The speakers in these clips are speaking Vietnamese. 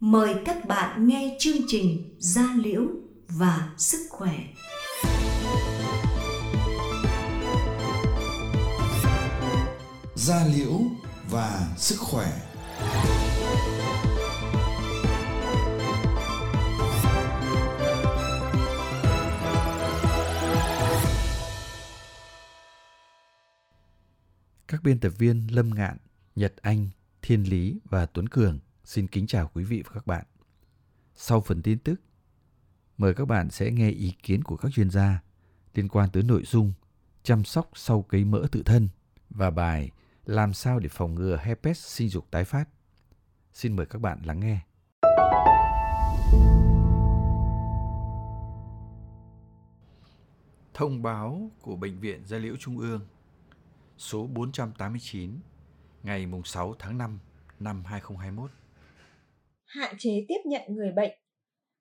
Mời các bạn nghe chương trình Gia Liễu và Sức Khỏe. Gia Liễu và Sức Khỏe Các biên tập viên Lâm Ngạn, Nhật Anh, Thiên Lý và Tuấn Cường xin kính chào quý vị và các bạn. Sau phần tin tức, mời các bạn sẽ nghe ý kiến của các chuyên gia liên quan tới nội dung chăm sóc sau cấy mỡ tự thân và bài làm sao để phòng ngừa herpes sinh dục tái phát. Xin mời các bạn lắng nghe. Thông báo của Bệnh viện Gia Liễu Trung ương số 489 ngày 6 tháng 5 năm 2021. Hạn chế tiếp nhận người bệnh.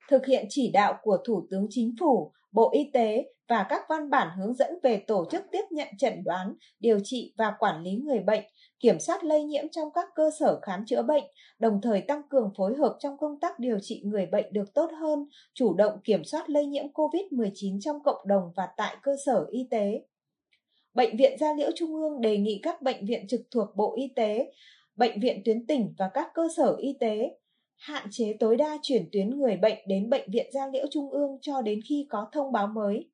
Thực hiện chỉ đạo của Thủ tướng Chính phủ, Bộ Y tế và các văn bản hướng dẫn về tổ chức tiếp nhận chẩn đoán, điều trị và quản lý người bệnh, kiểm soát lây nhiễm trong các cơ sở khám chữa bệnh, đồng thời tăng cường phối hợp trong công tác điều trị người bệnh được tốt hơn, chủ động kiểm soát lây nhiễm COVID-19 trong cộng đồng và tại cơ sở y tế. Bệnh viện Gia Liễu Trung ương đề nghị các bệnh viện trực thuộc Bộ Y tế, bệnh viện tuyến tỉnh và các cơ sở y tế hạn chế tối đa chuyển tuyến người bệnh đến bệnh viện Gia Liễu Trung ương cho đến khi có thông báo mới.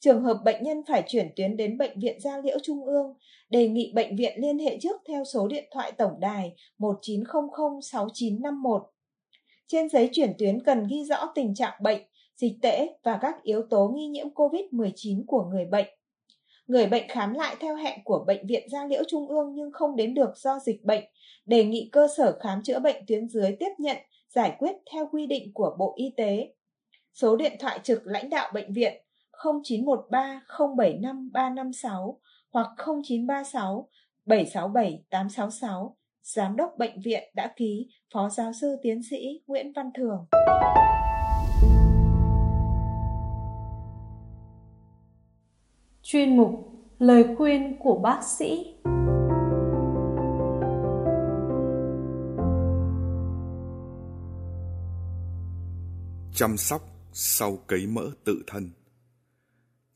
Trường hợp bệnh nhân phải chuyển tuyến đến bệnh viện Gia Liễu Trung ương, đề nghị bệnh viện liên hệ trước theo số điện thoại tổng đài 1900 6951. Trên giấy chuyển tuyến cần ghi rõ tình trạng bệnh, dịch tễ và các yếu tố nghi nhiễm COVID-19 của người bệnh. Người bệnh khám lại theo hẹn của Bệnh viện Gia Liễu Trung ương nhưng không đến được do dịch bệnh, đề nghị cơ sở khám chữa bệnh tuyến dưới tiếp nhận, giải quyết theo quy định của Bộ Y tế. Số điện thoại trực lãnh đạo bệnh viện 0913 075 356 hoặc 0936 767 866. Giám đốc bệnh viện đã ký Phó Giáo sư Tiến sĩ Nguyễn Văn Thường. Chuyên mục Lời khuyên của bác sĩ. Chăm sóc sau cấy mỡ tự thân.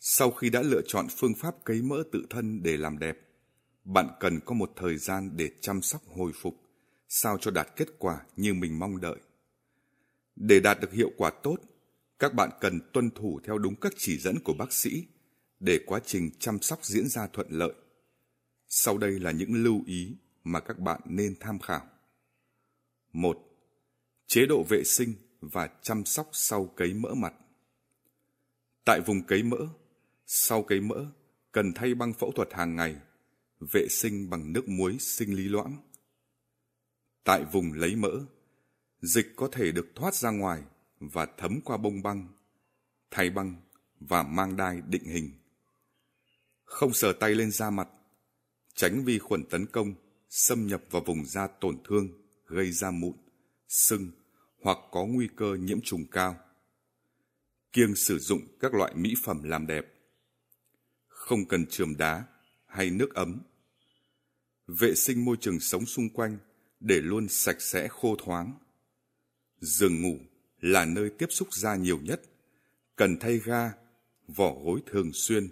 Sau khi đã lựa chọn phương pháp cấy mỡ tự thân để làm đẹp, bạn cần có một thời gian để chăm sóc hồi phục, sao cho đạt kết quả như mình mong đợi. Để đạt được hiệu quả tốt, các bạn cần tuân thủ theo đúng các chỉ dẫn của bác sĩ để quá trình chăm sóc diễn ra thuận lợi. Sau đây là những lưu ý mà các bạn nên tham khảo. 1. Chế độ vệ sinh và chăm sóc sau cấy mỡ mặt. Tại vùng cấy mỡ, sau cấy mỡ cần thay băng phẫu thuật hàng ngày, vệ sinh bằng nước muối sinh lý loãng. Tại vùng lấy mỡ, dịch có thể được thoát ra ngoài và thấm qua bông băng, thay băng và mang đai định hình. Không sờ tay lên da mặt, tránh vi khuẩn tấn công, xâm nhập vào vùng da tổn thương, gây ra mụn, sưng hoặc có nguy cơ nhiễm trùng cao. Kiêng sử dụng các loại mỹ phẩm làm đẹp. Không cần trường đá hay nước ấm. Vệ sinh môi trường sống xung quanh để luôn sạch sẽ khô thoáng. Giường ngủ là nơi tiếp xúc da nhiều nhất. Cần thay ga, vỏ gối thường xuyên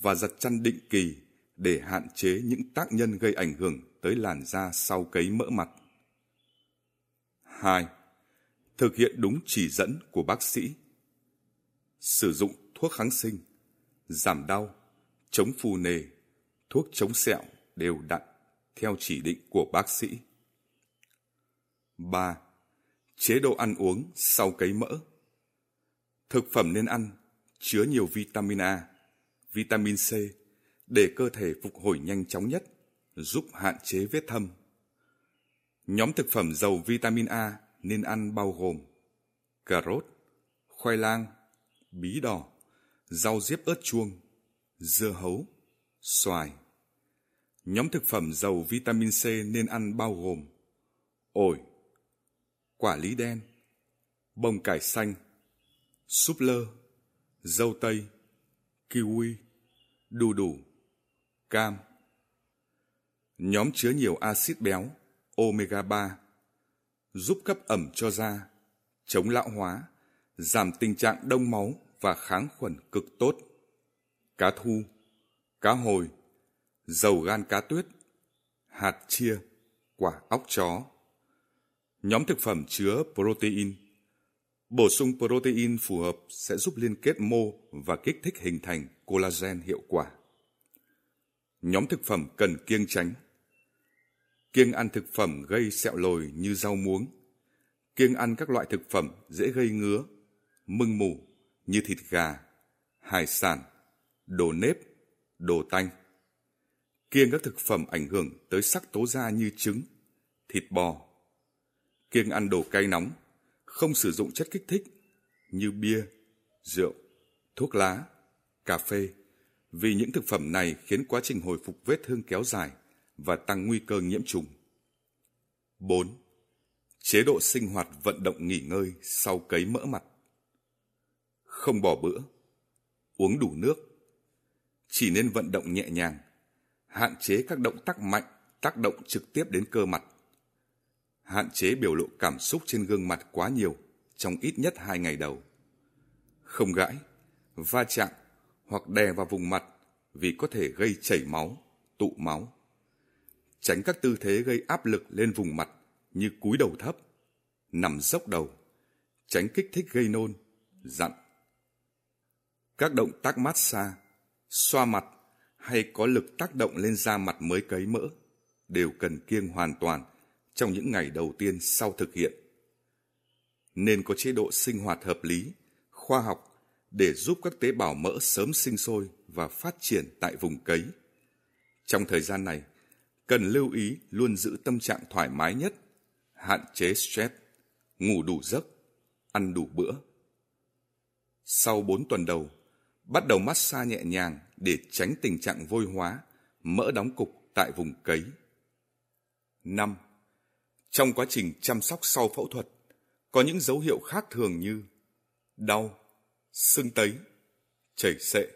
và giặt chăn định kỳ để hạn chế những tác nhân gây ảnh hưởng tới làn da sau cấy mỡ mặt. 2. Thực hiện đúng chỉ dẫn của bác sĩ. Sử dụng thuốc kháng sinh, giảm đau, chống phù nề, thuốc chống sẹo đều đặn theo chỉ định của bác sĩ. 3. Chế độ ăn uống sau cấy mỡ. Thực phẩm nên ăn chứa nhiều vitamin A, vitamin C để cơ thể phục hồi nhanh chóng nhất, giúp hạn chế vết thâm. Nhóm thực phẩm giàu vitamin A nên ăn bao gồm cà rốt, khoai lang, bí đỏ, rau diếp ớt chuông, dưa hấu, xoài. Nhóm thực phẩm giàu vitamin C nên ăn bao gồm ổi, quả lý đen, bông cải xanh, súp lơ, dâu tây, kiwi, đu đủ, cam. Nhóm chứa nhiều axit béo, omega 3, giúp cấp ẩm cho da, chống lão hóa, giảm tình trạng đông máu và kháng khuẩn cực tốt. Cá thu, cá hồi, dầu gan cá tuyết, hạt chia, quả óc chó. Nhóm thực phẩm chứa protein. Bổ sung protein phù hợp sẽ giúp liên kết mô và kích thích hình thành collagen hiệu quả. Nhóm thực phẩm cần kiêng tránh. Kiêng ăn thực phẩm gây sẹo lồi như rau muống. Kiêng ăn các loại thực phẩm dễ gây ngứa, mưng mủ như thịt gà, hải sản, đồ nếp, đồ tanh. Kiêng các thực phẩm ảnh hưởng tới sắc tố da như trứng, thịt bò. Kiêng ăn đồ cay nóng, không sử dụng chất kích thích như bia, rượu, thuốc lá, cà phê vì những thực phẩm này khiến quá trình hồi phục vết thương kéo dài và tăng nguy cơ nhiễm trùng. 4. Chế độ sinh hoạt vận động nghỉ ngơi sau cấy mỡ mặt. Không bỏ bữa. Uống đủ nước. Chỉ nên vận động nhẹ nhàng. Hạn chế các động tác mạnh tác động trực tiếp đến cơ mặt. Hạn chế biểu lộ cảm xúc trên gương mặt quá nhiều trong ít nhất hai ngày đầu. Không gãi, va chạm hoặc đè vào vùng mặt vì có thể gây chảy máu, tụ máu. Tránh các tư thế gây áp lực lên vùng mặt như cúi đầu thấp, nằm dốc đầu, tránh kích thích gây nôn, dặn. Các động tác massage, xoa mặt hay có lực tác động lên da mặt mới cấy mỡ đều cần kiêng hoàn toàn trong những ngày đầu tiên sau thực hiện. Nên có chế độ sinh hoạt hợp lý, khoa học để giúp các tế bào mỡ sớm sinh sôi và phát triển tại vùng cấy. Trong thời gian này, cần lưu ý luôn giữ tâm trạng thoải mái nhất, hạn chế stress, ngủ đủ giấc, ăn đủ bữa. Sau 4 tuần đầu, bắt đầu massage nhẹ nhàng để tránh tình trạng vôi hóa, mỡ đóng cục tại vùng cấy. 5. Trong quá trình chăm sóc sau phẫu thuật, có những dấu hiệu khác thường như đau, sưng tấy, chảy xệ,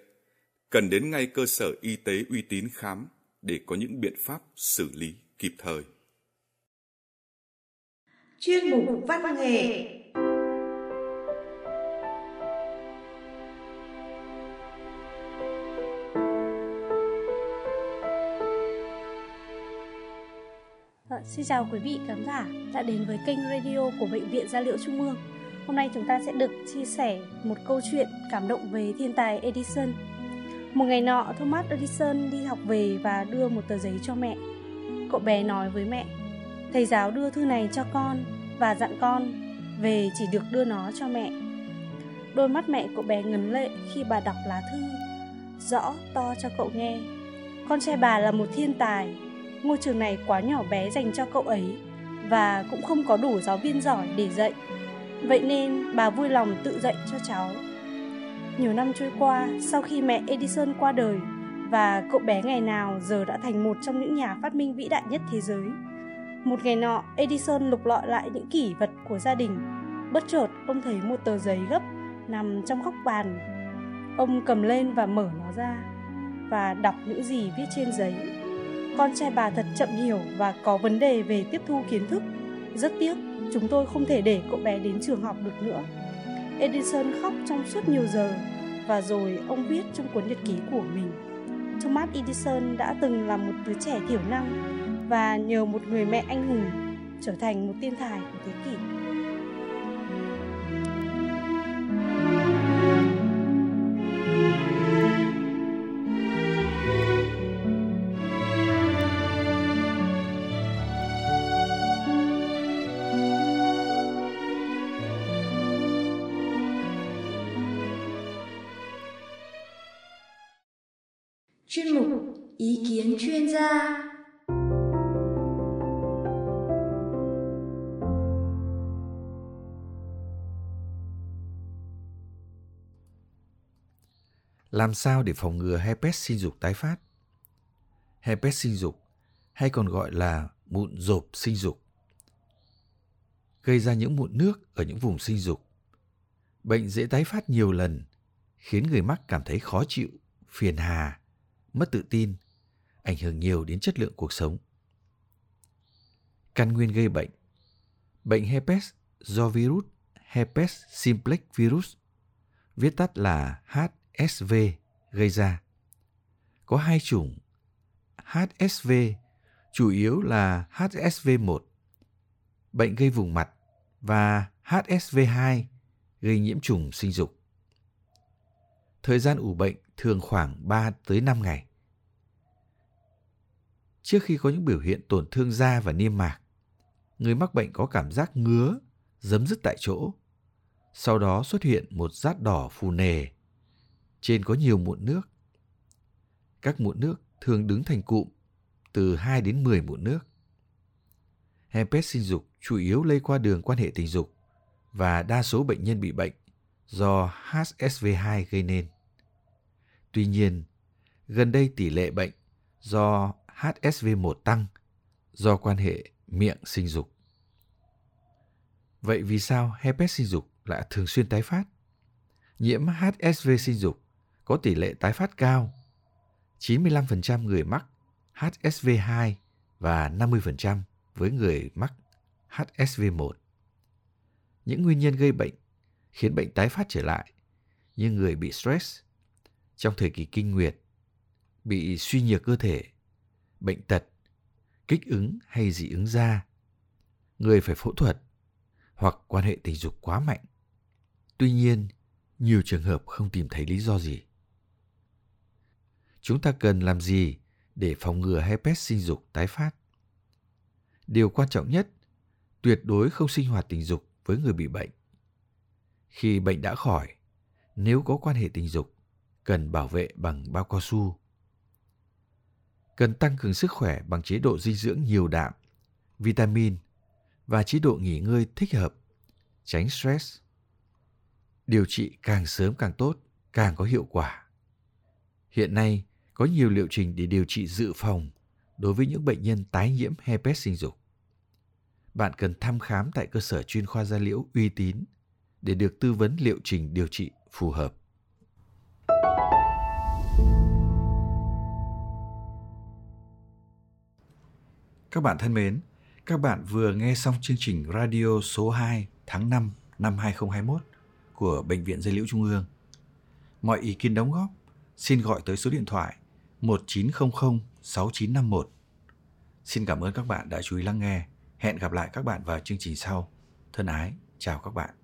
cần đến ngay cơ sở y tế uy tín khám để có những biện pháp xử lý kịp thời. Chuyên mục văn nghệ xin chào quý vị khán giả đã đến với kênh radio của Bệnh viện Gia liễu Trung ương. Hôm nay chúng ta sẽ được chia sẻ một câu chuyện cảm động về thiên tài Edison. Một ngày nọ, Thomas Edison đi học về và đưa một tờ giấy cho mẹ. Cậu bé nói với mẹ, thầy giáo đưa thư này cho con và dặn con về chỉ được đưa nó cho mẹ. Đôi mắt mẹ cậu bé ngấn lệ khi bà đọc lá thư, rõ to cho cậu nghe. Con trai bà là một thiên tài, ngôi trường này quá nhỏ bé dành cho cậu ấy và cũng không có đủ giáo viên giỏi để dạy Vậy nên bà vui lòng tự dạy cho cháu. Nhiều năm trôi qua, sau khi mẹ Edison qua đời và cậu bé ngày nào giờ đã thành một trong những nhà phát minh vĩ đại nhất thế giới. Một ngày nọ, Edison lục lọi lại những kỷ vật của gia đình. Bất chợt, ông thấy một tờ giấy gấp nằm trong góc bàn. Ông cầm lên và mở nó ra và đọc những gì viết trên giấy. Con trai bà thật chậm hiểu và có vấn đề về tiếp thu kiến thức. Rất tiếc, chúng tôi không thể để cậu bé đến trường học được nữa. Edison khóc trong suốt nhiều giờ, và rồi ông viết trong cuốn nhật ký của mình. Thomas Edison đã từng là một đứa trẻ thiểu năng và nhờ một người mẹ anh hùng trở thành một thiên tài của thế kỷ. Chuyên mục ý kiến chuyên gia Làm sao để phòng ngừa herpes sinh dục tái phát? Herpes sinh dục hay còn gọi là mụn rộp sinh dục gây ra những mụn nước ở những vùng sinh dục. Bệnh dễ tái phát nhiều lần, khiến người mắc cảm thấy khó chịu, phiền hà mất tự tin, ảnh hưởng nhiều đến chất lượng cuộc sống. Căn nguyên gây bệnh Bệnh herpes do virus herpes simplex virus, viết tắt là HSV gây ra. Có hai chủng HSV, chủ yếu là HSV1, bệnh gây vùng mặt và HSV2 gây nhiễm trùng sinh dục. Thời gian ủ bệnh thường khoảng 3 tới 5 ngày. Trước khi có những biểu hiện tổn thương da và niêm mạc, người mắc bệnh có cảm giác ngứa, giấm dứt tại chỗ. Sau đó xuất hiện một rát đỏ phù nề, trên có nhiều mụn nước. Các mụn nước thường đứng thành cụm, từ 2 đến 10 mụn nước. Herpes sinh dục chủ yếu lây qua đường quan hệ tình dục và đa số bệnh nhân bị bệnh do HSV2 gây nên. Tuy nhiên, gần đây tỷ lệ bệnh do HSV1 tăng do quan hệ miệng sinh dục. Vậy vì sao herpes sinh dục lại thường xuyên tái phát? Nhiễm HSV sinh dục có tỷ lệ tái phát cao. 95% người mắc HSV2 và 50% với người mắc HSV1. Những nguyên nhân gây bệnh khiến bệnh tái phát trở lại như người bị stress trong thời kỳ kinh nguyệt, bị suy nhược cơ thể, bệnh tật, kích ứng hay dị ứng da, người phải phẫu thuật hoặc quan hệ tình dục quá mạnh. Tuy nhiên, nhiều trường hợp không tìm thấy lý do gì. Chúng ta cần làm gì để phòng ngừa herpes sinh dục tái phát? Điều quan trọng nhất, tuyệt đối không sinh hoạt tình dục với người bị bệnh. Khi bệnh đã khỏi, nếu có quan hệ tình dục, cần bảo vệ bằng bao cao su. Cần tăng cường sức khỏe bằng chế độ dinh dưỡng nhiều đạm, vitamin và chế độ nghỉ ngơi thích hợp, tránh stress. Điều trị càng sớm càng tốt, càng có hiệu quả. Hiện nay, có nhiều liệu trình để điều trị dự phòng đối với những bệnh nhân tái nhiễm herpes sinh dục. Bạn cần thăm khám tại cơ sở chuyên khoa da liễu uy tín để được tư vấn liệu trình điều trị phù hợp. Các bạn thân mến, các bạn vừa nghe xong chương trình radio số 2 tháng 5 năm 2021 của Bệnh viện Dây Liễu Trung ương. Mọi ý kiến đóng góp xin gọi tới số điện thoại 1900 6951. Xin cảm ơn các bạn đã chú ý lắng nghe. Hẹn gặp lại các bạn vào chương trình sau. Thân ái, chào các bạn.